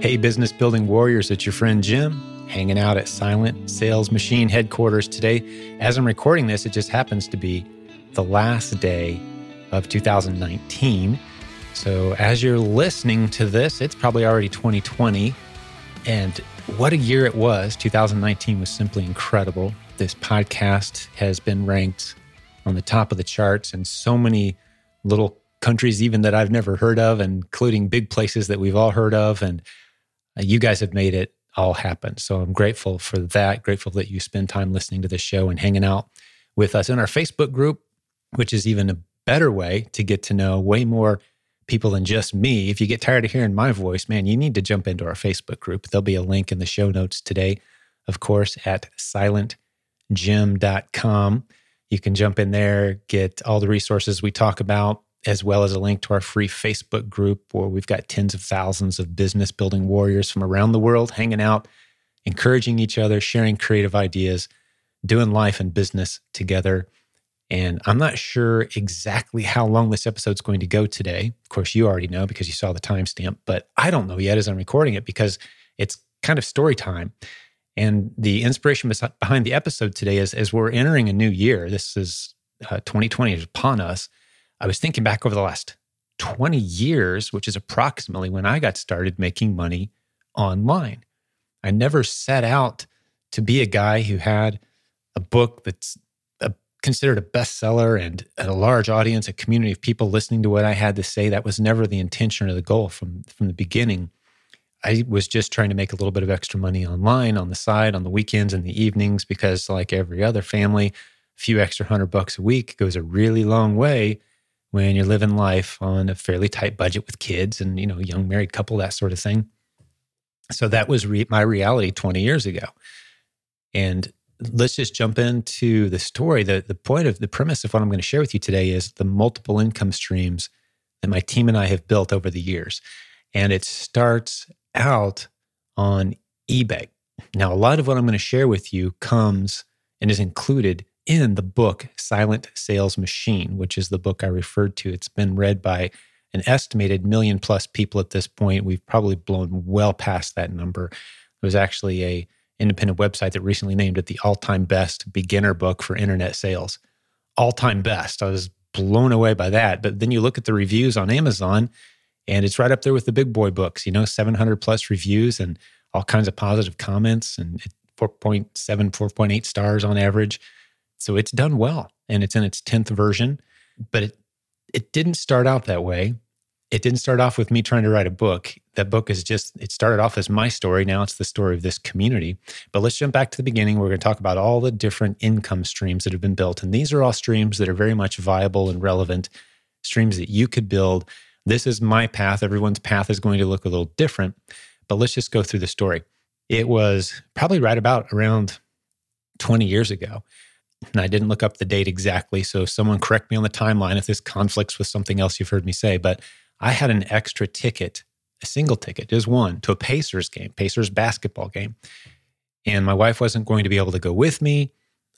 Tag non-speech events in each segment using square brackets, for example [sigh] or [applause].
Hey, business building warriors, it's your friend Jim, hanging out at Silent Sales Machine headquarters today. As I'm recording this, it just happens to be the last day of 2019. So, as you're listening to this, it's probably already 2020. And what a year it was. 2019 was simply incredible. This podcast has been ranked on the top of the charts in so many little countries, even that I've never heard of, including big places that we've all heard of. And Uh, you guys have made it all happen. So I'm grateful for that. Grateful that you spend time listening to this show and hanging out with us in our Facebook group, which is even a better way to get to know way more people than just me. If you get tired of hearing my voice, man, you need to jump into our Facebook group. There'll be a link in the show notes today, of course, at silentjim.com. You can jump in there, get all the resources we talk about, as well as a link to our free Facebook group where we've got tens of thousands of business building warriors from around the world hanging out, encouraging each other, sharing creative ideas, doing life and business together. And I'm not sure exactly how long this episode's going to go today. Of course, you already know because you saw the timestamp, but I don't know yet as I'm recording it because it's kind of story time. And the inspiration behind the episode today is as we're entering a new year, this is uh, 2020 is upon us. I was thinking back over the last 20 years, which is approximately when I got started making money online. I never set out to be a guy who had a book that's a, considered a bestseller and a large audience, a community of people listening to what I had to say. That was never the intention or the goal from, from the beginning. I was just trying to make a little bit of extra money online on the side, on the weekends and the evenings, because like every other family, a few extra hundred bucks a week goes a really long way when you're living life on a fairly tight budget with kids and you know young married couple that sort of thing. So that was re- my reality 20 years ago. And let's just jump into the story. The, the point of the premise of what i'm going to share with you today is the multiple income streams that my team and i have built over the years. And it starts out on ebay. Now a lot of what i'm going to share with you comes and is included in the book Silent Sales Machine, which is the book I referred to. It's been read by an estimated million plus people at this point. We've probably blown well past that number. There was actually a independent website that recently named it the all-time best beginner book for internet sales. All-time best. I was blown away by that. But then you look at the reviews on Amazon and it's right up there with the big boy books, you know, 700 plus reviews and all kinds of positive comments and 4.7, 4.8 stars on average. So it's done well and it's in its 10th version, but it, it didn't start out that way. It didn't start off with me trying to write a book. That book is just, it started off as my story. Now it's the story of this community. But let's jump back to the beginning. We're going to talk about all the different income streams that have been built. And these are all streams that are very much viable and relevant, streams that you could build. This is my path. Everyone's path is going to look a little different. But let's just go through the story. It was probably right about around 20 years ago and I didn't look up the date exactly. So someone correct me on the timeline if this conflicts with something else you've heard me say. But I had an extra ticket, a single ticket, just one, to a Pacers game, Pacers basketball game. And my wife wasn't going to be able to go with me.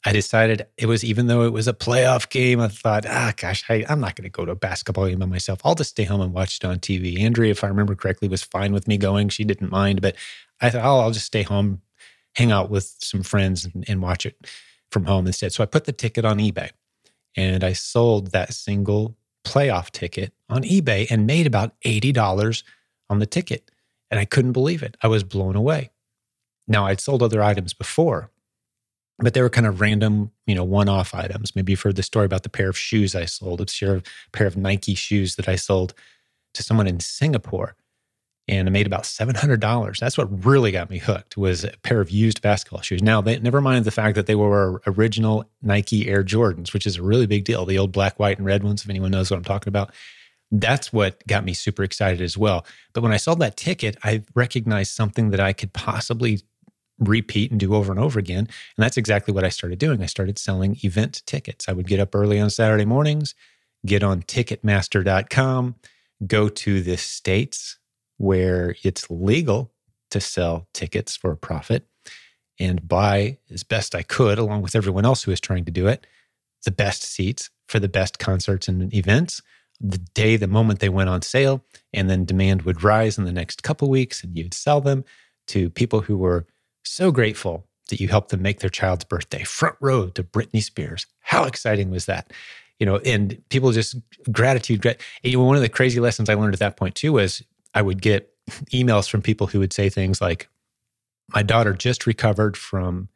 I decided it was, even though it was a playoff game, I thought, ah, gosh, I, am not going to go to a basketball game by myself. I'll just stay home and watch it on TV. Andrea, if I remember correctly, was fine with me going. She didn't mind, but I thought, oh, I'll just stay home, hang out with some friends and, and watch it from home instead. So I put the ticket on eBay and I sold that single playoff ticket on eBay and made about $80 on the ticket. And I couldn't believe it. I was blown away. Now, I'd sold other items before, but they were kind of random, you know, one off items. Maybe you've heard the story about the pair of shoes I sold, a pair of Nike shoes that I sold to someone in Singapore and I made about $700. That's what really got me hooked was a pair of used basketball shoes. Now, they, never mind the fact that they were original Nike Air Jordans, which is a really big deal. The old black, white, and red ones, if anyone knows what I'm talking about. That's what got me super excited as well. But when I sold that ticket, I recognized something that I could possibly repeat and do over and over again. And that's exactly what I started doing. I started selling event tickets. I would get up early on Saturday mornings, get on ticketmaster.com, go to the states where it's legal to sell tickets for a profit and buy as best I could, along with everyone else who is trying to do it, the best seats for the best concerts and events the day, the moment they went on sale, and then demand would rise in the next couple weeks, and you'd sell them to people who were so grateful that you helped them make their child's birthday front row to Britney Spears. How exciting was that? You know, and people just gratitude. And one of the crazy lessons I learned at that point too was I would get emails from people who would say things like, "My daughter just recovered from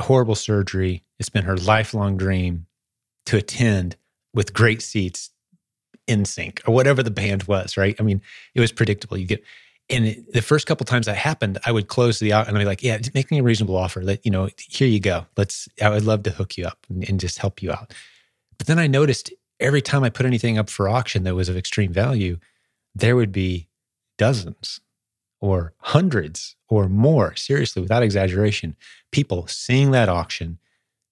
horrible surgery. It's been her lifelong dream to attend with great seats NSYNC or whatever the band was, right? I mean, it was predictable. You get, and it, the first couple times that happened, I would close the out and I'd be like, yeah, make me a reasonable offer. Let, you know, here you go. Let's, I would love to hook you up and, and just help you out. But then I noticed every time I put anything up for auction that was of extreme value, there would be dozens or hundreds or more, seriously, without exaggeration, people seeing that auction,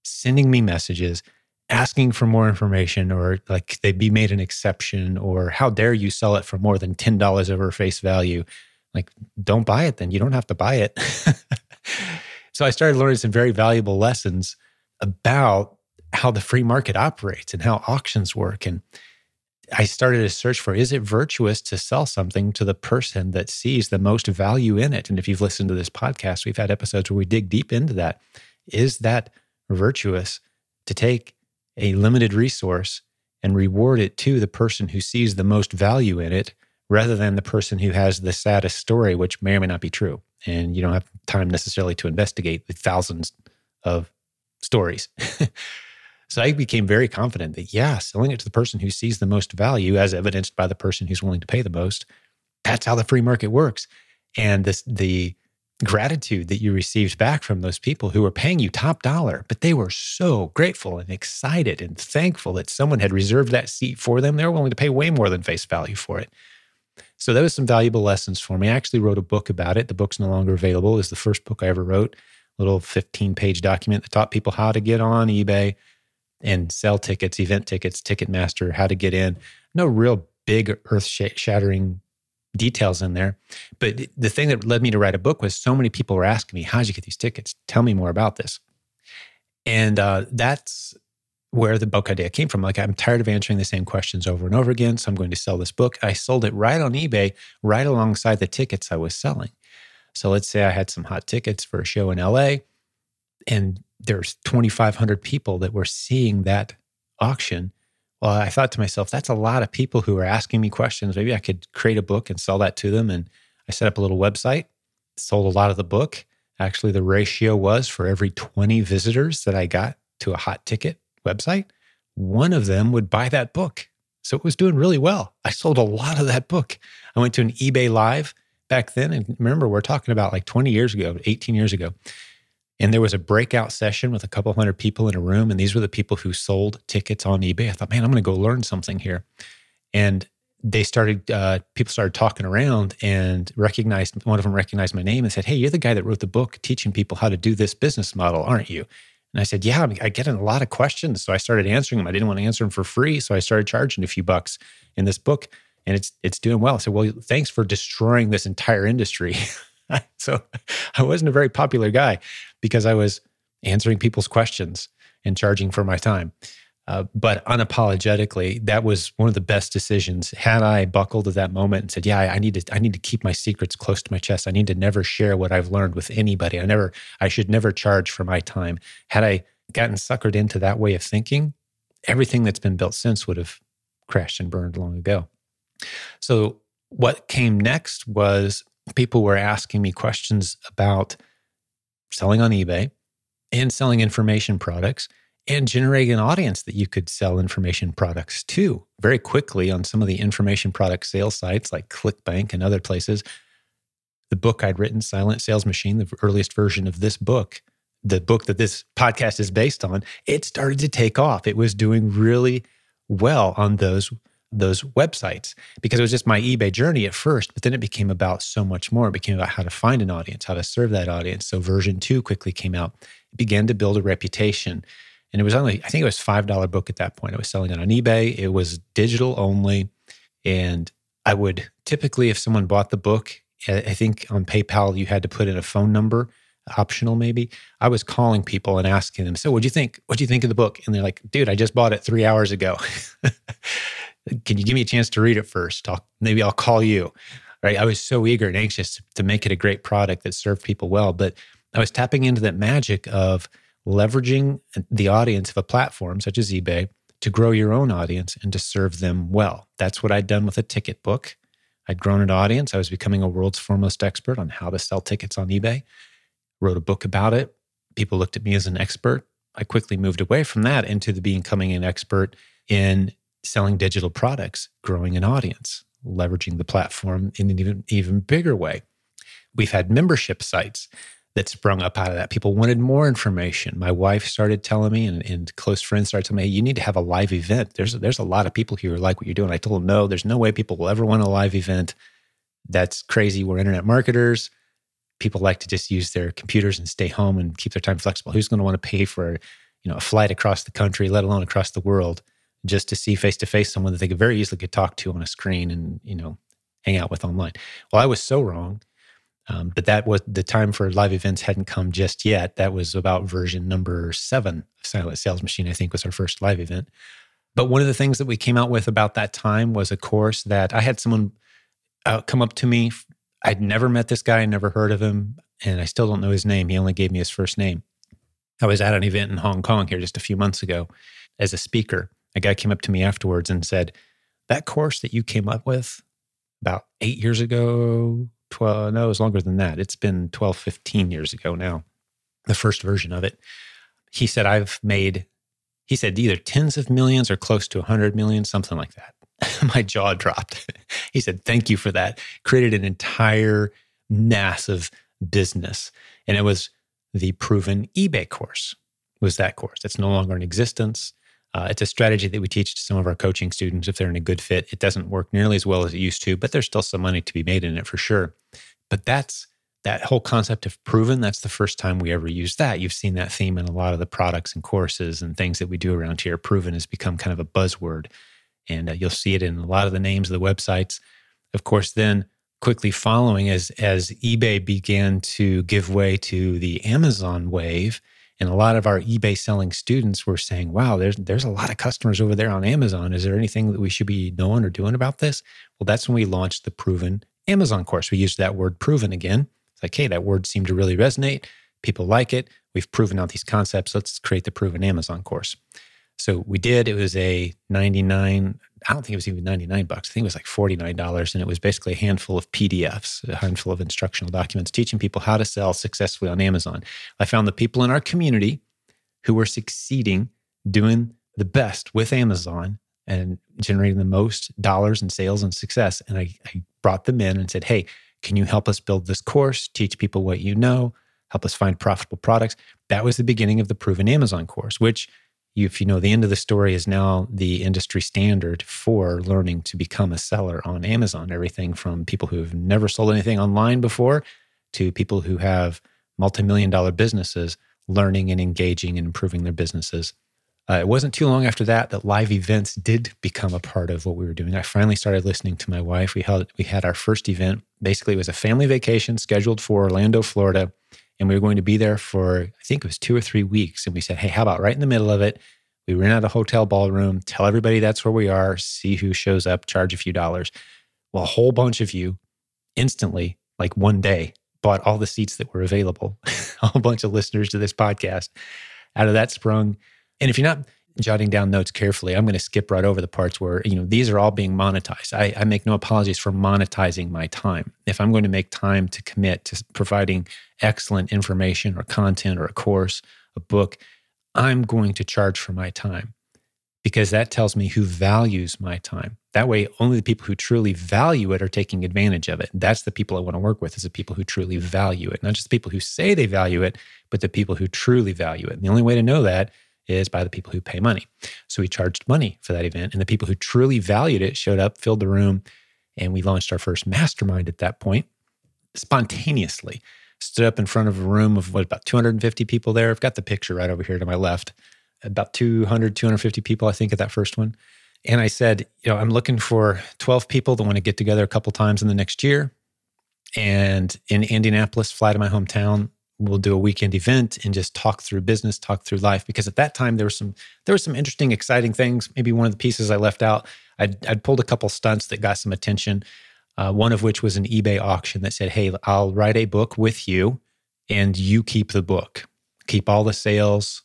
sending me messages, asking for more information or like they'd be made an exception or how dare you sell it for more than $10 over face value. Like don't buy it then. You don't have to buy it. [laughs] So i started learning some very valuable lessons about how the free market operates and how auctions work and i started a search for is it virtuous to sell something to the person that sees the most value in it and if you've listened to this podcast we've had episodes where we dig deep into that is that virtuous to take a limited resource and reward it to the person who sees the most value in it rather than the person who has the saddest story, which may or may not be true. And you don't have time necessarily to investigate the thousands of stories. [laughs] so I became very confident that, yeah, selling it to the person who sees the most value, as evidenced by the person who's willing to pay the most, that's how the free market works. And this, the gratitude that you received back from those people who were paying you top dollar, but they were so grateful and excited and thankful that someone had reserved that seat for them. They were willing to pay way more than face value for it. So that was some valuable lessons for me. I actually wrote a book about it. The book's no longer available. It's the first book I ever wrote, a little 15 page document that taught people how to get on eBay and sell tickets, event tickets, Ticketmaster, how to get in. No real big earth shattering details in there. But the thing that led me to write a book was so many people were asking me, How'd you get these tickets? Tell me more about this. And uh, that's where the book idea came from. Like, I'm tired of answering the same questions over and over again. So I'm going to sell this book. I sold it right on eBay, right alongside the tickets I was selling. So let's say I had some hot tickets for a show in LA, and there's 2,500 people that were seeing that auction well, I thought to myself, that's a lot of people who are asking me questions. Maybe I could create a book and sell that to them. And I set up a little website, sold a lot of the book. Actually, the ratio was for every 20 visitors that I got to a hot ticket website, one of them would buy that book. So it was doing really well. I sold a lot of that book. I went to an eBay Live back then. And remember, we're talking about like 20 years ago, 18 years ago. And there was a breakout session with a couple hundred people in a room. And these were the people who sold tickets on eBay. I thought, man, I'm going to go learn something here. And they started, uh, people started talking around and recognized, one of them recognized my name and said, Hey, you're the guy that wrote the book teaching people how to do this business model, aren't you? And I said, Yeah, I get a lot of questions. So I started answering them. I didn't want to answer them for free. So I started charging a few bucks in this book and it's it's doing well. Said, Well, thanks for destroying this entire industry. [laughs] [laughs] so I wasn't a very popular guy because I was answering people's questions and charging for my time. Uh, but unapologetically, that was one of the best decisions. Had I buckled at that moment and said, "Yeah, I, I need to, I need to keep my secrets close to my chest. I need to never share what I've learned with anybody. I never, I should never charge for my time." Had I gotten suckered into that way of thinking, everything that's been built since would have crashed and burned long ago. So, what came next was people were asking me questions about selling on eBay and selling information products and generating an audience that you could sell information products to very quickly on some of the information product sales sites like ClickBank and other places. The book I'd written, Silent Sales Machine, the earliest version of this book, the book that this podcast is based on, it started to take off. It was doing really well on those those websites because it was just my eBay journey at first, but then it became about so much more. It became about how to find an audience, how to serve that audience. So version two quickly came out. It began to build a reputation. And it was only, I think it was $5 book at that point. I was selling it on eBay. It was digital only. And I would typically, if someone bought the book, I think on PayPal, you had to put in a phone number, optional maybe. I was calling people and asking them, So, what do you think? What do you think of the book? And they're like, Dude, I just bought it three hours ago. [laughs] Can you give me a chance to read it first? I'll, maybe I'll call you. Right. I was so eager and anxious to make it a great product that served people well. But I was tapping into that magic of leveraging the audience of a platform such as eBay to grow your own audience and to serve them well. That's what I'd done with a ticket book. I'd grown an audience. I was becoming a world's foremost expert on how to sell tickets on eBay. Wrote a book about it. People looked at me as an expert. I quickly moved away from that into the becoming an expert in selling digital products, growing an audience, leveraging the platform in an even, even bigger way. We've had membership sites that sprung up out of that. People wanted more information. My wife started telling me, and, and close friends started telling me, hey, you need to have a live event. There's, there's a lot of people here who like what you're doing. I told them, no, there's no way people will ever want a live event. That's crazy. We're internet marketers. People like to just use their computers and stay home and keep their time flexible. Who's going to want to pay for you know, a flight across the country, let alone across the world, just to see face to face someone that they could very easily could talk to on a screen and, you know, hang out with online. Well, I was so wrong. Um, but that was the time for live events hadn't come just yet. That was about version number seven of Silent Sales Machine, I think was our first live event. But one of the things that we came out with about that time was a course that I had someone uh, come up to me. I'd never met this guy, never heard of him, and I still don't know his name. He only gave me his first name. I was at an event in Hong Kong here just a few months ago as a speaker. A guy came up to me afterwards and said, That course that you came up with about eight years ago, 12, no, it was longer than that. It's been 12, 15 years ago now, the first version of it. He said, I've made, he said, either tens of millions or close to 100 million, something like that. [laughs] My jaw dropped. he said, Thank you for that. Created an entire massive business. And it was the proven eBay course, was that course. It's no longer in existence. Uh, it's a strategy that we teach to some of our coaching students if they're in a good fit. It doesn't work nearly as well as it used to, but there's still some money to be made in it for sure. But that's that whole concept of proven. That's the first time we ever used that. You've seen that theme in a lot of the products and courses and things that we do around here. Proven has become kind of a buzzword, and uh, you'll see it in a lot of the names of the websites. Of course, then quickly following as as eBay began to give way to the Amazon wave and a lot of our eBay selling students were saying, "Wow, there's there's a lot of customers over there on Amazon. Is there anything that we should be knowing or doing about this?" Well, that's when we launched the Proven Amazon course. We used that word "proven" again. It's like, hey, that word seemed to really resonate. People like it. We've proven out these concepts. Let's create the Proven Amazon course. So we did. It was a 99, I don't think it was even 99 bucks. I think it was like $49. And it was basically a handful of PDFs, a handful of instructional documents teaching people how to sell successfully on Amazon. I found the people in our community who were succeeding doing the best with Amazon and generating the most dollars in sales and success. And I, I brought them in and said, Hey, can you help us build this course, teach people what you know, help us find profitable products? That was the beginning of the Proven Amazon course, which if you know the end of the story is now the industry standard for learning to become a seller on Amazon. Everything from people who have never sold anything online before to people who have multi-million dollar businesses learning and engaging and improving their businesses. Uh, it wasn't too long after that that live events did become a part of what we were doing. I finally started listening to my wife. We held we had our first event. Basically, it was a family vacation scheduled for Orlando, Florida and we were going to be there for I think it was two or three weeks. And we said, hey, how about right in the middle of it? We rent out a hotel ballroom, tell everybody that's where we are, see who shows up, charge a few dollars. Well, a whole bunch of you instantly, like one day, bought all the seats that were available. [laughs] a whole bunch of listeners to this podcast. Out of that sprung. And if you're not jotting down notes carefully. I'm going to skip right over the parts where, you know, these are all being monetized. I, I, make no apologies for monetizing my time. If I'm going to make time to commit to providing excellent information or content or a course, a book, I'm going to charge for my time because that tells me who values my time. That way, only the people who truly value it are taking advantage of it. That's the people I want to work with, is the people who truly value it, not just the people who say they value it, but the people who truly value it. And the only way to know that is by the people who pay money. So we charged money for that event, and the people who truly valued it showed up, filled the room, and we launched our first mastermind at that point spontaneously. Stood up in front of a room of what about 250 people there. I've got the picture right over here to my left. About 200, 250 people, I think, at that first one. And I said, you know, I'm looking for 12 people that want to get together a couple times in the next year. And in Indianapolis, fly to my hometown we'll do a weekend event and just talk through business, talk through life. Because at that time there were some there were some interesting, exciting things. Maybe one of the pieces I left out, I'd, I'd pulled a couple stunts that got some attention. Uh, one of which was an eBay auction that said, "Hey, I'll write a book with you, and you keep the book, keep all the sales."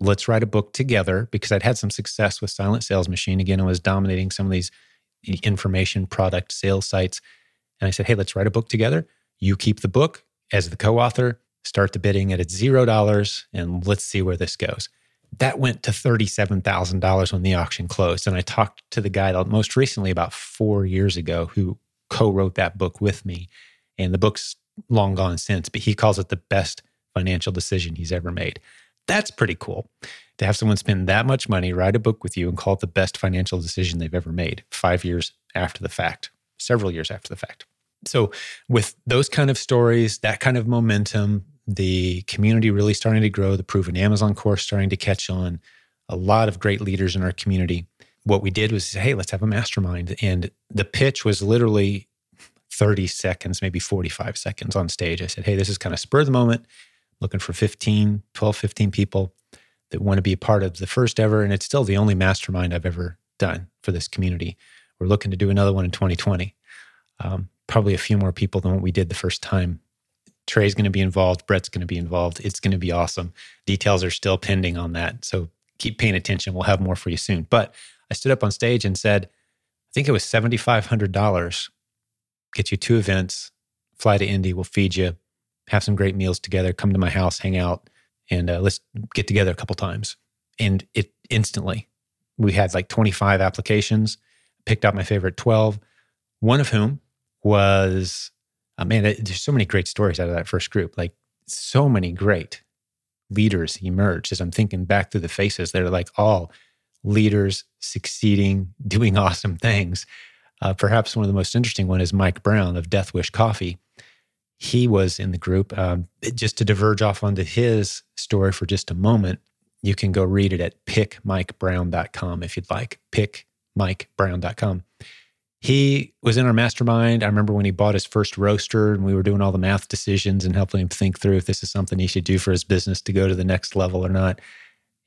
Let's write a book together because I'd had some success with Silent Sales Machine. Again, I was dominating some of these information product sales sites. And I said, hey, let's write a book together. You keep the book as the co author, start the bidding at zero dollars, and let's see where this goes. That went to $37,000 when the auction closed. And I talked to the guy most recently about four years ago who co wrote that book with me. And the book's long gone since, but he calls it the best financial decision he's ever made. That's pretty cool to have someone spend that much money, write a book with you, and call it the best financial decision they've ever made five years after the fact, several years after the fact. So, with those kind of stories, that kind of momentum, the community really starting to grow, the proven Amazon course starting to catch on, a lot of great leaders in our community. What we did was hey, let's have a mastermind. And the pitch was literally 30 seconds, maybe 45 seconds on stage. I said, hey, this is kind of spur of the moment, looking for 15, 12, 15 people that want to be a part of the first ever. And it's still the only mastermind I've ever done for this community. We're looking to do another one in 2020. Um, probably a few more people than what we did the first time. Trey's going to be involved. Brett's going to be involved. It's going to be awesome. Details are still pending on that. So keep paying attention. We'll have more for you soon. But I stood up on stage and said, I think it was $7,500. Get you two events, fly to Indy, we'll feed you, have some great meals together, come to my house, hang out, and uh, let's get together a couple times. And it instantly, we had like 25 applications, picked out my favorite 12, one of whom was, uh, man, there's so many great stories out of that first group. Like so many great leaders emerged as I'm thinking back through the faces. They're like all leaders succeeding, [laughs] doing awesome things. Uh, perhaps one of the most interesting one is Mike Brown of Death Wish Coffee he was in the group. Um, just to diverge off onto his story for just a moment, you can go read it at pickmikebrown.com if you'd like. Pickmikebrown.com. He was in our mastermind. I remember when he bought his first roaster and we were doing all the math decisions and helping him think through if this is something he should do for his business to go to the next level or not.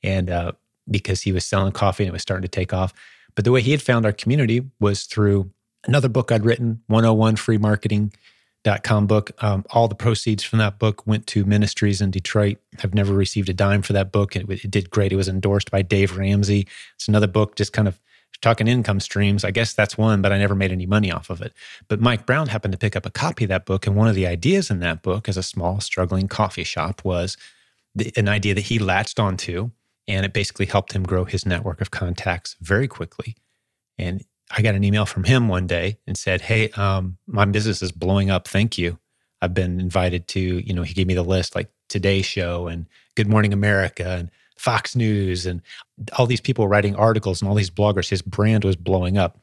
And uh, because he was selling coffee and it was starting to take off. But the way he had found our community was through another book I'd written, 101 Free Marketing com book. Um, all the proceeds from that book went to ministries in Detroit. I've never received a dime for that book. It, it, did great. It was endorsed by Dave Ramsey. It's another book, just kind of talking income streams. I guess that's one, but I never made any money off of it. But Mike Brown happened to pick up a copy of that book. And one of the ideas in that book, as a small, struggling coffee shop, was the, an idea that he latched onto. And it basically helped him grow his network of contacts very quickly. And I got an email from him one day and said, Hey, um, my business is blowing up. Thank you. I've been invited to, you know, he gave me the list like Today Show and Good Morning America and Fox News and all these people writing articles and all these bloggers. His brand was blowing up.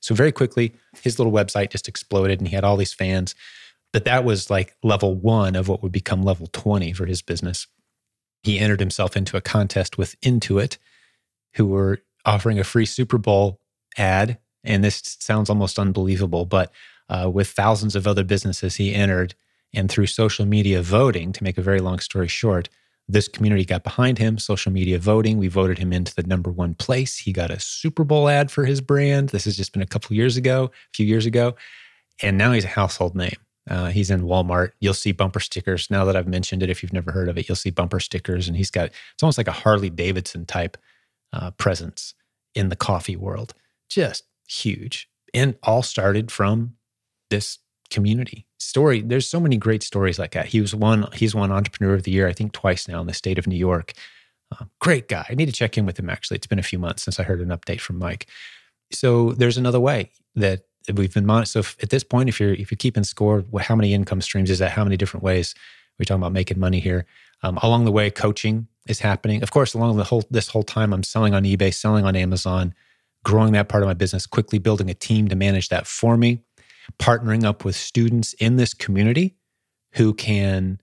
So very quickly, his little website just exploded and he had all these fans. But that was like level one of what would become level 20 for his business. He entered himself into a contest with Intuit, who were offering a free Super Bowl ad and this sounds almost unbelievable, but uh, with thousands of other businesses he entered, and through social media voting, to make a very long story short, this community got behind him. Social media voting, we voted him into the number one place. He got a Super Bowl ad for his brand. This has just been a couple years ago, a few years ago, and now he's a household name. Uh, he's in Walmart. You'll see bumper stickers. Now that I've mentioned it, if you've never heard of it, you'll see bumper stickers. And he's got, it's almost like a Harley Davidson type uh, presence in the coffee world. Just huge and all started from this community story there's so many great stories like that. He was one he's won entrepreneur of the year i think twice now in the state of new york. Uh, great guy. I need to check in with him actually. It's been a few months since i heard an update from mike. So there's another way that we've been mon- so if, at this point if you're if you're keeping score how many income streams is that? How many different ways? We're talking about making money here. Um, along the way coaching is happening. Of course along the whole this whole time i'm selling on ebay selling on amazon growing that part of my business, quickly building a team to manage that for me, partnering up with students in this community who can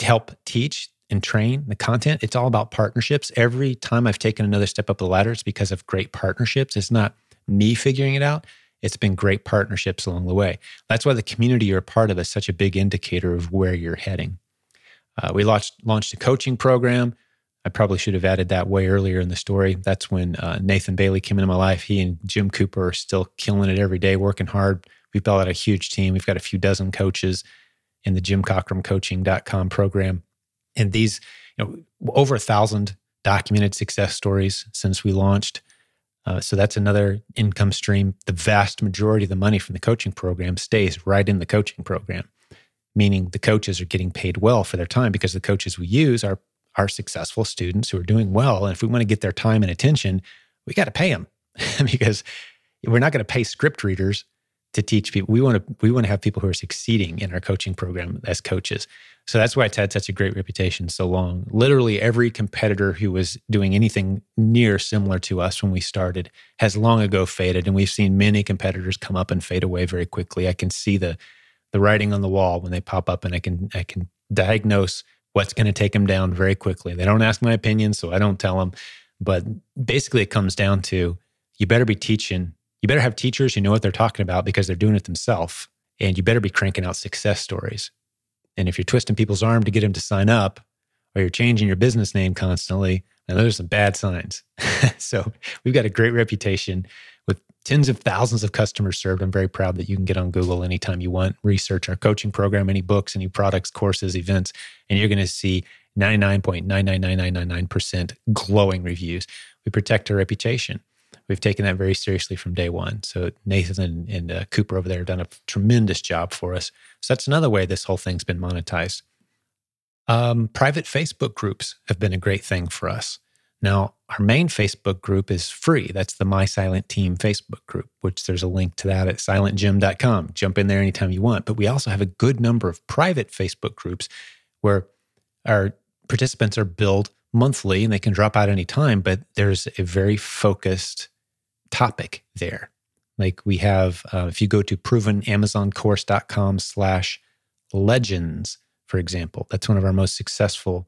help teach and train the content. It's all about partnerships. Every time I've taken another step up the ladder, it's because of great partnerships. It's not me figuring it out. It's been great partnerships along the way. That's why the community you're a part of is such a big indicator of where you're heading. Uh, we launched launched a coaching program. I probably should have added that way earlier in the story. That's when uh, Nathan Bailey came into my life. He and Jim Cooper are still killing it every day, working hard. We've built out a huge team. We've got a few dozen coaches in the jimcockrumcoaching.com program. And these, you know, over a thousand documented success stories since we launched. Uh, so that's another income stream. The vast majority of the money from the coaching program stays right in the coaching program, meaning the coaches are getting paid well for their time because the coaches we use are are successful students who are doing well. And if we want to get their time and attention, we got to pay them [laughs] because we're not going to pay script readers to teach people. We want to we want to have people who are succeeding in our coaching program as coaches. So that's why it's had such a great reputation so long. Literally every competitor who was doing anything near similar to us when we started has long ago faded, and we've seen many competitors come up and fade away very quickly. I can see the the writing on the wall when they pop up, and I can I can diagnose what's going to take them down very quickly. They don't ask my opinion, so I don't tell them. But basically, it comes down to you better be teaching, you better have teachers who know what they're talking about because they're doing it themselves. And you better be cranking out success stories. And if you're twisting people's arm to get them to sign up, or you're changing your business name constantly, now those are some bad signs. [laughs] so we've got a great reputation with tens of thousands of customers served. I'm very proud that you can get on Google anytime you want, research our coaching program, any books, any products, courses, events, and you're going to see 99.999999% glowing reviews. We protect our reputation. We've taken that very seriously from day one. So Nathan and, and uh, Cooper over there have done a tremendous job for us. So that's another way this whole thing's been monetized. Um, private Facebook groups have been a great thing for us. Now, our main Facebook group is free. That's the My Silent Team Facebook group, which there's a link to that at silentjim.com. Jump in there anytime you want. But we also have a good number of private Facebook groups where our participants are billed monthly and they can drop out anytime, but there's a very focused topic there. Like we have, uh, if you go to provenamazoncourse.com slash legends, for example, that's one of our most successful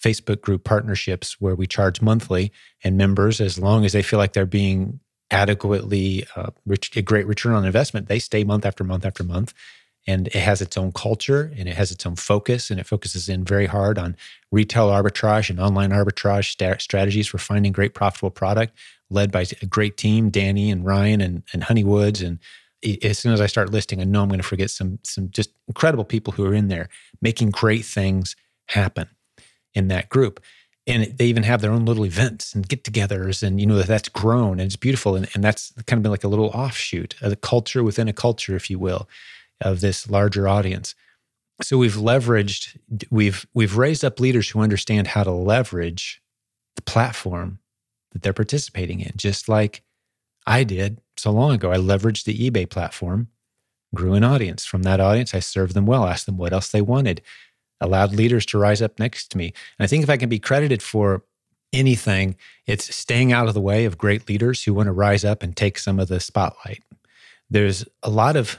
Facebook group partnerships where we charge monthly, and members, as long as they feel like they're being adequately uh, rich, a great return on investment, they stay month after month after month. And it has its own culture and it has its own focus, and it focuses in very hard on retail arbitrage and online arbitrage st- strategies for finding great profitable product, led by a great team, Danny and Ryan and, and Honey Woods. And as soon as I start listing, I know I'm going to forget some some just incredible people who are in there making great things happen in that group. And they even have their own little events and get-togethers and you know that's grown and it's beautiful. And, and that's kind of been like a little offshoot a culture within a culture if you will of this larger audience. So we've leveraged we've we've raised up leaders who understand how to leverage the platform that they're participating in just like i did so long ago i leveraged the ebay platform grew an audience from that audience i served them well asked them what else they wanted allowed leaders to rise up next to me. And I think if I can be credited for anything, it's staying out of the way of great leaders who want to rise up and take some of the spotlight. There's a lot of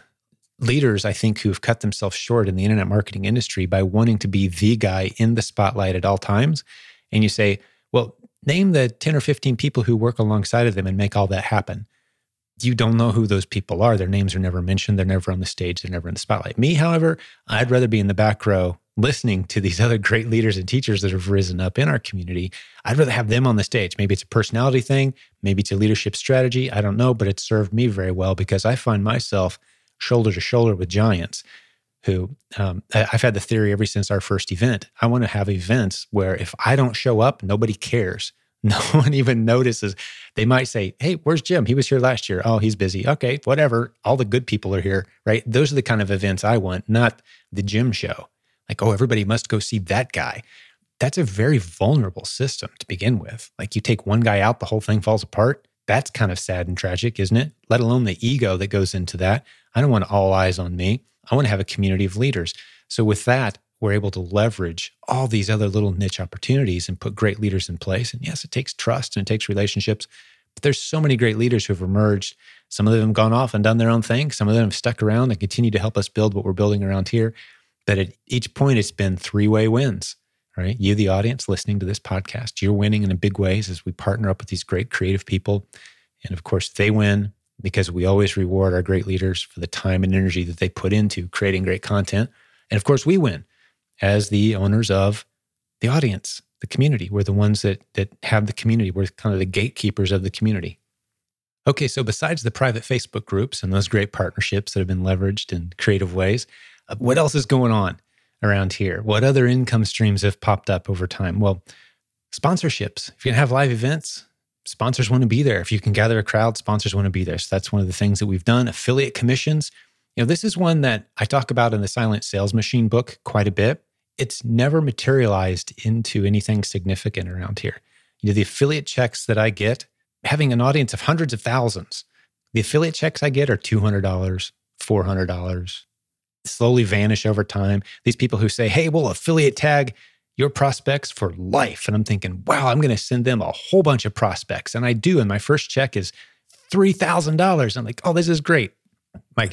leaders, I think, who've cut themselves short in the internet marketing industry by wanting to be the guy in the spotlight at all times. And you say, well, name the 10 or 15 people who work alongside of them and make all that happen. You don't know who those people are. Their names are never mentioned. They're never on the stage. They're never in the spotlight. Me, however, I'd rather be in the back row listening to these [laughs] other great leaders and teachers that have risen up in our community, I'd rather have them on the stage. Maybe it's a personality thing, maybe it's a leadership strategy. I don't know, but it served me very well because I find myself shoulder to shoulder with giants who um, I've had the theory ever since our first event. I want to have events where if I don't show up, nobody cares. [laughs] No one even notices. They might say, Hey, where's Jim? He was here last year. Oh, he's busy. Okay, whatever. All the good people are here, right? Those are the kind of events I want, not the Jim show like, oh, everybody must go see that guy. That's a very vulnerable system to begin with. Like, you take one guy out, the whole thing falls apart. That's kind of sad and tragic, isn't it? Let alone the ego that goes into that. I don't want all eyes on me. I want to have a community of leaders. So, with that, we're able to leverage all these other little niche opportunities and put great leaders in place. And yes, it takes trust and it takes relationships, but there's so many great leaders who have emerged. Some of them have gone off and done their own thing. Some of them have stuck around and continue to help us build what we're building around here that at each point it's been three way wins, right? You, the audience listening to this podcast, you're winning in a big ways as we partner up with these great creative people. And of course, they win because we always reward our great leaders for the time and energy that they put into creating great content. And of course, we win as the owners of the audience, the community. We're the ones that that have the community. We're kind of the gatekeepers of the community. Okay, so besides the private Facebook groups and those great partnerships that have been leveraged in creative ways, uh, what else is going on around here? What other income streams have popped up over time? Well, sponsorships. If you have live events, sponsors want to be there. If you can gather a crowd, sponsors want to be there. So that's one of the things that we've done. Affiliate commissions. You know, this is one that I talk about in the Silent Sales Machine book quite a bit. It's never materialized into anything significant around here. You know, the affiliate checks that I get, having an audience of hundreds of thousands, the affiliate checks I get are $200, $400, slowly vanish over time. These people who say, hey, we'll affiliate tag your prospects for life. And I'm thinking, wow, I'm going to send them a whole bunch of prospects. And I do. And my first check is $3,000. I'm like, oh, this is great. My,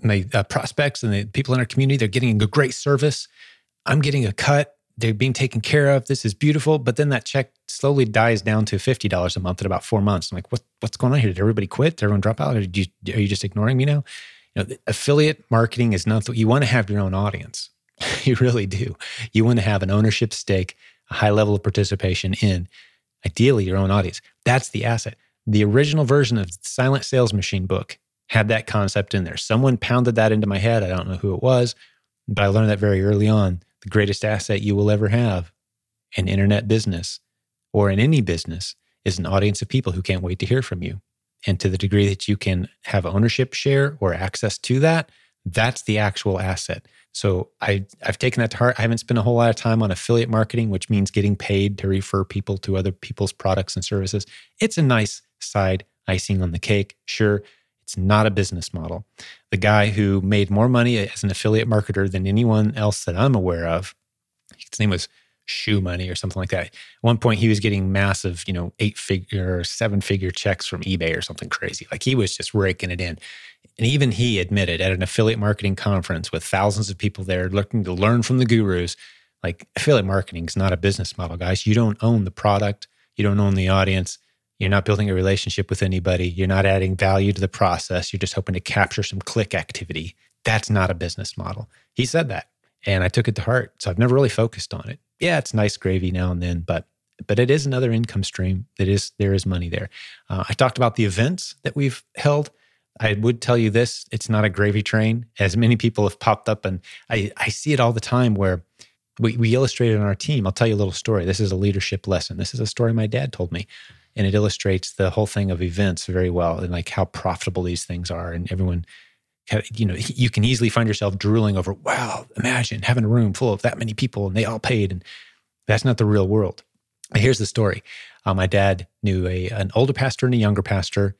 my uh, prospects and the people in our community, they're getting a great service. I'm getting a cut. They're being taken care of. This is beautiful. But then that check slowly dies down to $50 a month in about four months. I'm like, what, what's going on here? Did everybody quit? Did everyone drop out? Or you, are you just ignoring me now? You know, affiliate marketing is not, you want to have your own audience. [laughs] you really do. You want to have an ownership stake, a high level of participation in, ideally, your own audience. That's the asset. The original version of Silent Sales Machine book had that concept in there. Someone pounded that into my head. I don't know who it was, but I learned that very early on. The greatest asset you will ever have in internet business or in any business is an audience of people who can't wait to hear from you. And to the degree that you can have ownership share or access to that, that's the actual asset. So I, I've taken that to heart. I haven't spent a whole lot of time on affiliate marketing, which means getting paid to refer people to other people's products and services. It's a nice side icing on the cake. Sure, it's not a business model. The guy who made more money as an affiliate marketer than anyone else that I'm aware of, his name was ShoeMoney or something like that. At one point, he was getting massive, you know, eight figure, seven figure checks from eBay or something crazy. Like he was just raking it in. And even he admitted at an affiliate marketing conference with thousands of people there looking to learn from the gurus, like affiliate marketing is not a business model, guys. You don't own the product, you don't own the audience. You're not building a relationship with anybody. You're not adding value to the process. You're just hoping to capture some click activity. That's not a business model. He said that. And I took it to heart. So I've never really focused on it yeah, it's nice gravy now and then, but but it is another income stream. That is there is money there. Uh, I talked about the events that we've held. I would tell you this: it's not a gravy train, as many people have popped up, and I I see it all the time where. We, we illustrate it on our team. I'll tell you a little story. This is a leadership lesson. This is a story my dad told me and it illustrates the whole thing of events very well and like how profitable these things are and everyone you know, you can easily find yourself drooling over, wow, imagine having a room full of that many people and they all paid. And that's not the real world. Here's the story. Uh, my dad knew a, an older pastor and a younger pastor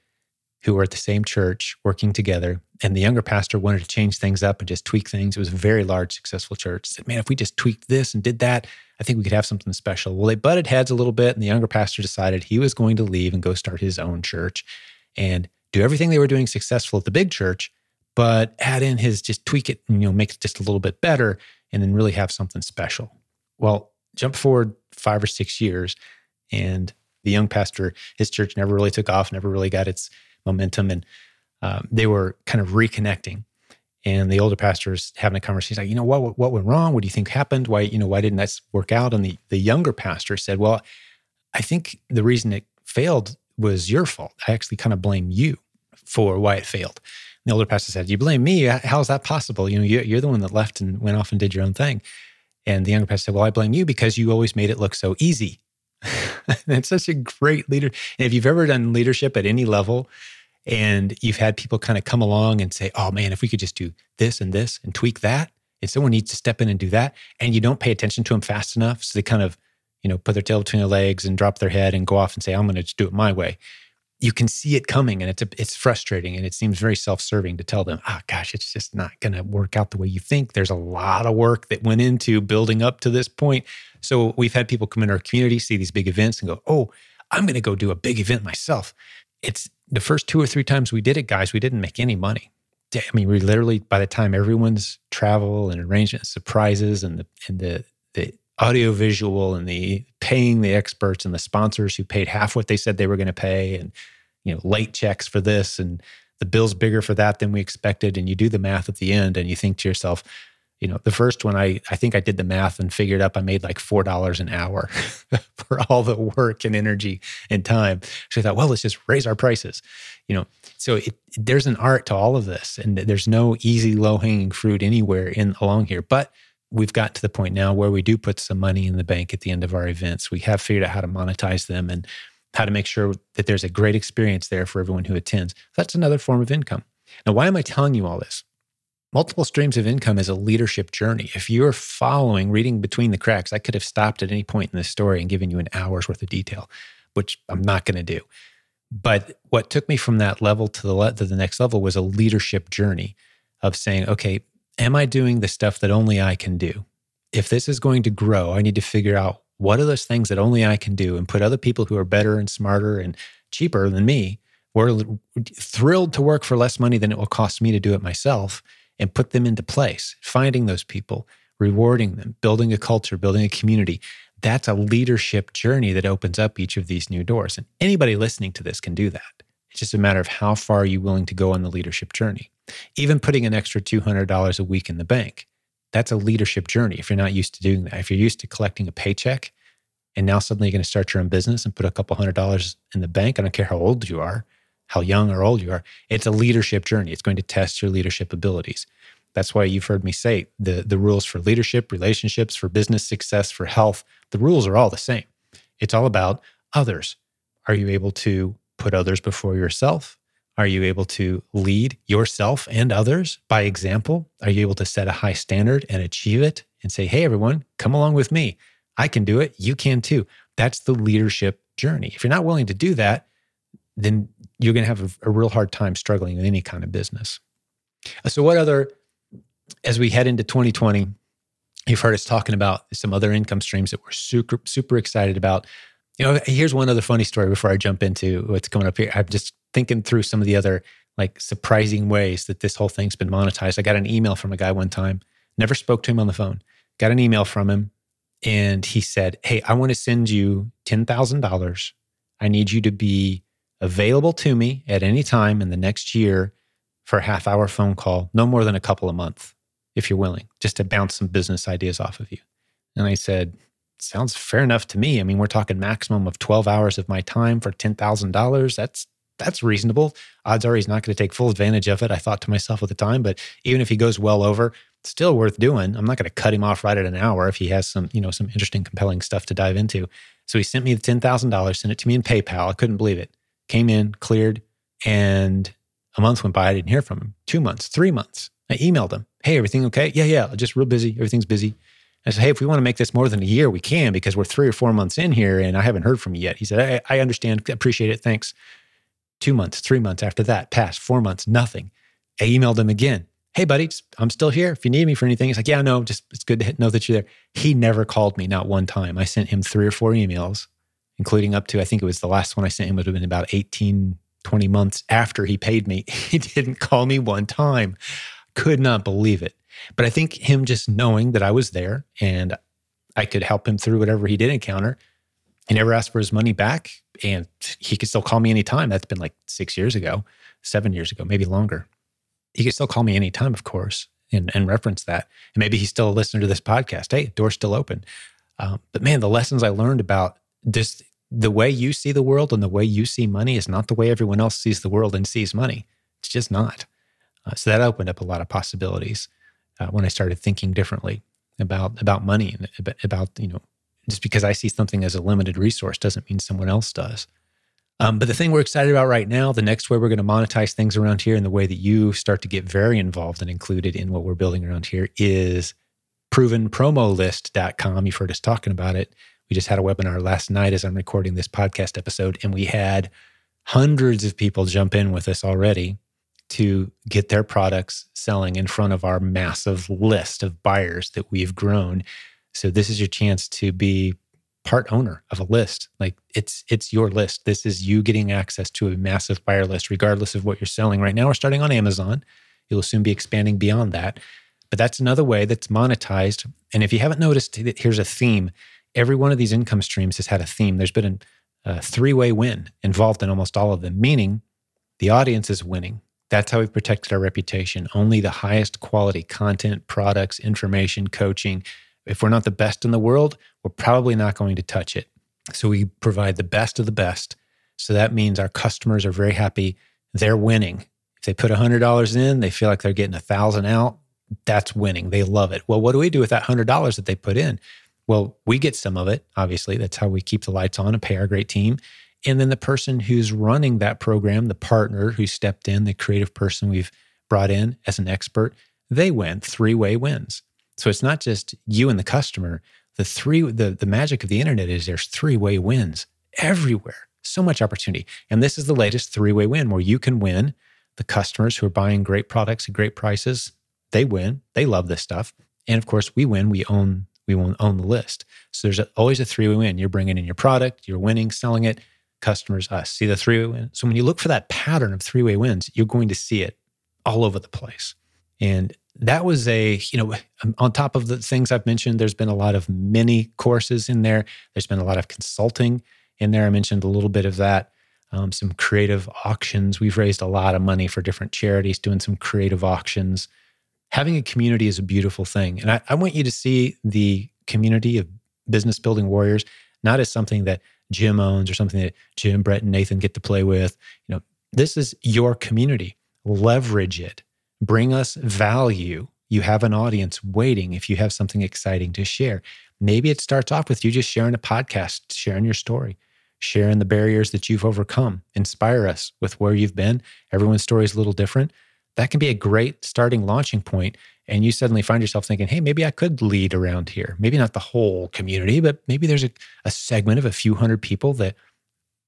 who were at the same church working together. And the younger pastor wanted to change things up and just tweak things. It was a very large, successful church. Said, man, if we just tweaked this and did that, I think we could have something special. Well, they butted heads a little bit, and the younger pastor decided he was going to leave and go start his own church and do everything they were doing successful at the big church, but add in his just tweak it and you know make it just a little bit better and then really have something special. Well, jump forward five or six years, and the young pastor, his church never really took off, never really got its momentum, and um, they were kind of reconnecting. And the older pastor's having a conversation, like, you know, what what went wrong? What do you think happened? Why, you know, why didn't that work out? And the the younger pastor said, well, I think the reason it failed was your fault. I actually kind of blame you for why it failed the older pastor said, "You blame me? How is that possible? You know, you're the one that left and went off and did your own thing." And the younger pastor said, "Well, I blame you because you always made it look so easy." [laughs] it's such a great leader. And if you've ever done leadership at any level, and you've had people kind of come along and say, "Oh man, if we could just do this and this and tweak that," and someone needs to step in and do that, and you don't pay attention to them fast enough, so they kind of, you know, put their tail between their legs and drop their head and go off and say, "I'm going to just do it my way." You can see it coming and it's a, it's frustrating and it seems very self-serving to tell them oh gosh it's just not going to work out the way you think. There's a lot of work that went into building up to this point. So we've had people come in our community see these big events and go oh i'm going to go do a big event myself. It's the first two or three times we did it guys we didn't make any money. I mean we literally by the time everyone's travel and arrangement surprises and the and the the audio visual and the paying the experts and the sponsors who paid half what they said they were going to pay and you know late checks for this and the bill's bigger for that than we expected and you do the math at the end and you think to yourself You know, the first one, I, I think I did the math and figured up I made like $4 an hour [laughs] for all the work and energy and time. So I thought, well, let's just raise our prices. You know, so it, there's an art to all of this and there's no easy low hanging fruit anywhere in along here. But we've got to the point now where we do put some money in the bank at the end of our events. We have figured out how to monetize them and how to make sure that there's a great experience there for everyone who attends. That's another form of income. Now, why am I telling you all this? Multiple streams of income is a leadership journey. If you're following, reading between the cracks, I could have stopped at any point in this story and given you an hour's worth of detail, which I'm not going to do. But what took me from that level to the le- to the next level was a leadership journey of saying, okay, am I doing the stuff that only I can do? If this is going to grow, I need to figure out what are those things that only I can do and put other people who are better and smarter and cheaper than me, we're thrilled to work for less money than it will cost me to do it myself and put them into place, finding those people, rewarding them, building a culture, building a community. That's a leadership journey that opens up each of these new doors. And anybody listening to this can do that. It's just a matter of how far are you willing to go on the leadership journey. Even putting an extra $200 a week in the bank, that's a leadership journey if you're not used to doing that. If you're used to collecting a paycheck and now suddenly you're going to start your own business and put a couple hundred dollars in the bank, I don't care how old you are, how young or old you are. It's a leadership journey. It's going to test your leadership abilities. That's why you've heard me say the, the rules for leadership, relationships, for business success, for health, the rules are all the same. It's all about others. Are you able to put others before yourself? Are you able to lead yourself and others by example? Are you able to set a high standard and achieve it and say, hey, everyone, come along with me? I can do it. You can too. That's the leadership journey. If you're not willing to do that, then you're going to have a, a, real hard time struggling in any kind of business. Uh, so, what other, as we head into 2020, you've heard us talking about some other income streams that we're super, super excited about. You know, here's one other funny story before I jump into what's coming up here. I'm just thinking through some of the other like surprising ways that this whole thing's been monetized. I got an email from a guy one time, never spoke to him on the phone, got an email from him, and he said, Hey, I want to send you $10,000. I need you to be available to me at any time in the next year for a half hour phone call, no more than a couple a month, if you're willing, just to bounce some business ideas off of you. And I said, Sounds fair enough to me. I mean, we're talking maximum of 12 hours of my time for $10,000. That's that's reasonable. Odds are he's not going to take full advantage of it. I thought to myself at the time, but even if he goes well over, still worth doing. I'm not going to cut him off right at an hour if he has some, you know, some interesting, compelling stuff to dive into. So he sent me the ten thousand dollars, sent it to me in PayPal. I couldn't believe it. Came in, cleared, and a month went by. I didn't hear from him. Two months, three months. I emailed him. Hey, everything okay? Yeah, yeah. Just real busy. Everything's busy. I said, hey, if we want to make this more than a year, we can because we're three or four months in here and I haven't heard from you yet. He said, I, I understand, appreciate it, thanks. Two months, three months after that passed, four months, nothing. I emailed him again. Hey, buddy, I'm still here. If you need me for anything, he's like, yeah, no, just it's good to know that you're there. He never called me, not one time. I sent him three or four emails, including up to, I think it was the last one I sent him would have been about 18, 20 months after he paid me. [laughs] He didn't call me one time. Could not believe it. But I think him just knowing that I was there and I could help him through whatever he did encounter. He never asked for his money back and he could still call me anytime. That's been like six years ago, seven years ago, maybe longer. He could still call me anytime, of course, and, and reference that. And maybe he's still a listener to this podcast. Hey, door's still open. Um, but man, the lessons I learned about this, the way you see the world and the way you see money is not the way everyone else sees the world and sees money. It's just not. Uh, so that opened up a lot of possibilities uh, when I started thinking differently about about money and about you know just because I see something as a limited resource doesn't mean someone else does. Um, but the thing we're excited about right now, the next way we're going to monetize things around here and the way that you start to get very involved and included in what we're building around here is provenpromolist.com. You've heard us talking about it. We just had a webinar last night as I'm recording this podcast episode, and we had hundreds of people jump in with us already to get their products selling in front of our massive list of buyers that we've grown. So this is your chance to be part owner of a list. Like it's it's your list. This is you getting access to a massive buyer list regardless of what you're selling. Right now we're starting on Amazon. You'll soon be expanding beyond that. But that's another way that's monetized. And if you haven't noticed, here's a theme. Every one of these income streams has had a theme. There's been a, a three-way win involved in almost all of them, meaning the audience is winning That's how we've protected our reputation. Only the highest quality content, products, information, coaching. If we're not the best in the world, we're probably not going to touch it. So we provide the best of the best. So that means our customers are very happy. They're winning. If they put $100 in, they feel like they're getting a 1000 out. That's winning. They love it. Well, what do we do with that $100 that they put in? Well, we get some of it, obviously. That's how we keep the lights on and pay our great team. And then the person who's running that program, the partner who stepped in, the creative person we've brought in as an expert, they win three way wins. So it's not just you and the customer. The three, the, the magic of the internet is there's three way wins everywhere. So much opportunity. And this is the latest three way win where you can win the customers who are buying great products at great prices. They win. They love this stuff. And of course, we win. We own we will own the list. So there's always a three way win. You're bringing in your product, you're winning, selling it, customers us. See the three way win. So when you look for that pattern of three way wins, you're going to see it all over the place. And that was a, you know, on top of the things I've mentioned, there's been a lot of mini courses in there. There's been a lot of consulting in there. I mentioned a little bit of that. Um, some creative auctions. We've raised a lot of money for different charities doing some creative auctions. Having a community is a beautiful thing. And I, I want you to see the community of business building warriors not as something that Jim owns or something that Jim, Brett, and Nathan get to play with. You know, this is your community. Leverage it. Bring us value. You have an audience waiting if you have something exciting to share. Maybe it starts off with you just sharing a podcast, sharing your story, sharing the barriers that you've overcome. Inspire us with where you've been. Everyone's story is a little different. That can be a great starting launching point and you suddenly find yourself thinking, hey, maybe I could lead around here. Maybe not the whole community, but maybe there's a, a segment of a few hundred people that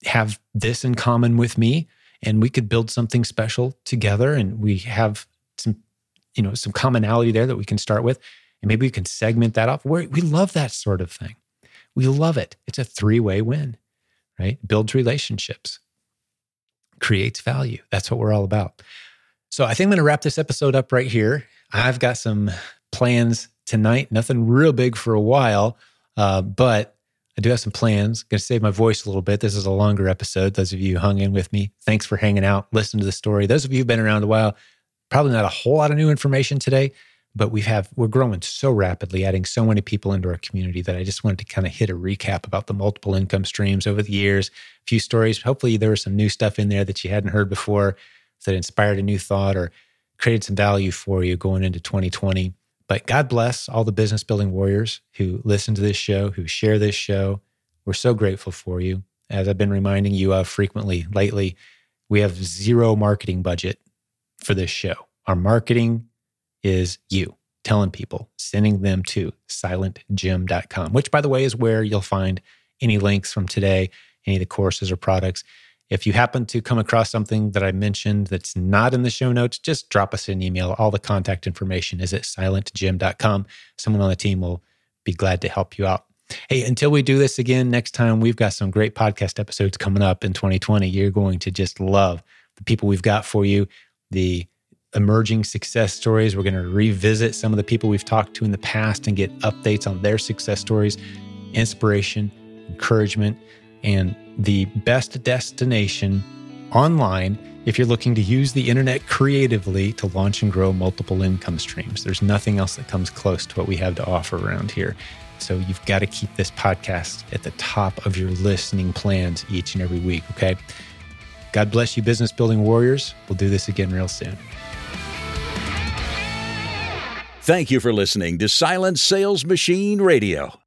have this in common with me. And we could build something special together. And we have some, you know, some commonality there that we can start with. And maybe we can segment that off. we we love that sort of thing. We love it. It's a three way win, right? Builds relationships, creates value. That's what we're all about. So I think I'm going to wrap this episode up right here. I've got some plans tonight. Nothing real big for a while, uh, but I do have some plans. Going to save my voice a little bit. This is a longer episode. Those of you who hung in with me, thanks for hanging out, listen to the story. Those of you who've been around a while, probably not a whole lot of new information today, but we have we're growing so rapidly, adding so many people into our community that I just wanted to kind of hit a recap about the multiple income streams over the years. A few stories. Hopefully, there was some new stuff in there that you hadn't heard before that inspired a new thought or created some value for you going into 2020. But God bless all the business building warriors who listen to this show, who share this show. We're so grateful for you. As I've been reminding you of frequently lately, we have zero marketing budget for this show. Our marketing is you telling people, sending them to silentjim.com, which, by the way, is where you'll find any links from today, any of the courses or products. If you happen to come across something that I mentioned that's not in the show notes, just drop us an email. All the contact information is at silentjim.com. Someone on the team will be glad to help you out. Hey, until we do this again next time, we've got some great podcast episodes coming up in 2020. You're going to just love the people we've got for you, the emerging success stories. We're going to revisit some of the people we've talked to in the past and get updates on their success stories, inspiration, encouragement, and the best destination online if you're looking to use the internet creatively to launch and grow multiple income streams. There's nothing else that comes close to what we have to offer around here. So you've got to keep this podcast at the top of your listening plans each and every week, okay? God bless you, business building warriors. We'll do this again real soon. Thank you for listening to Silent Sales Machine Radio.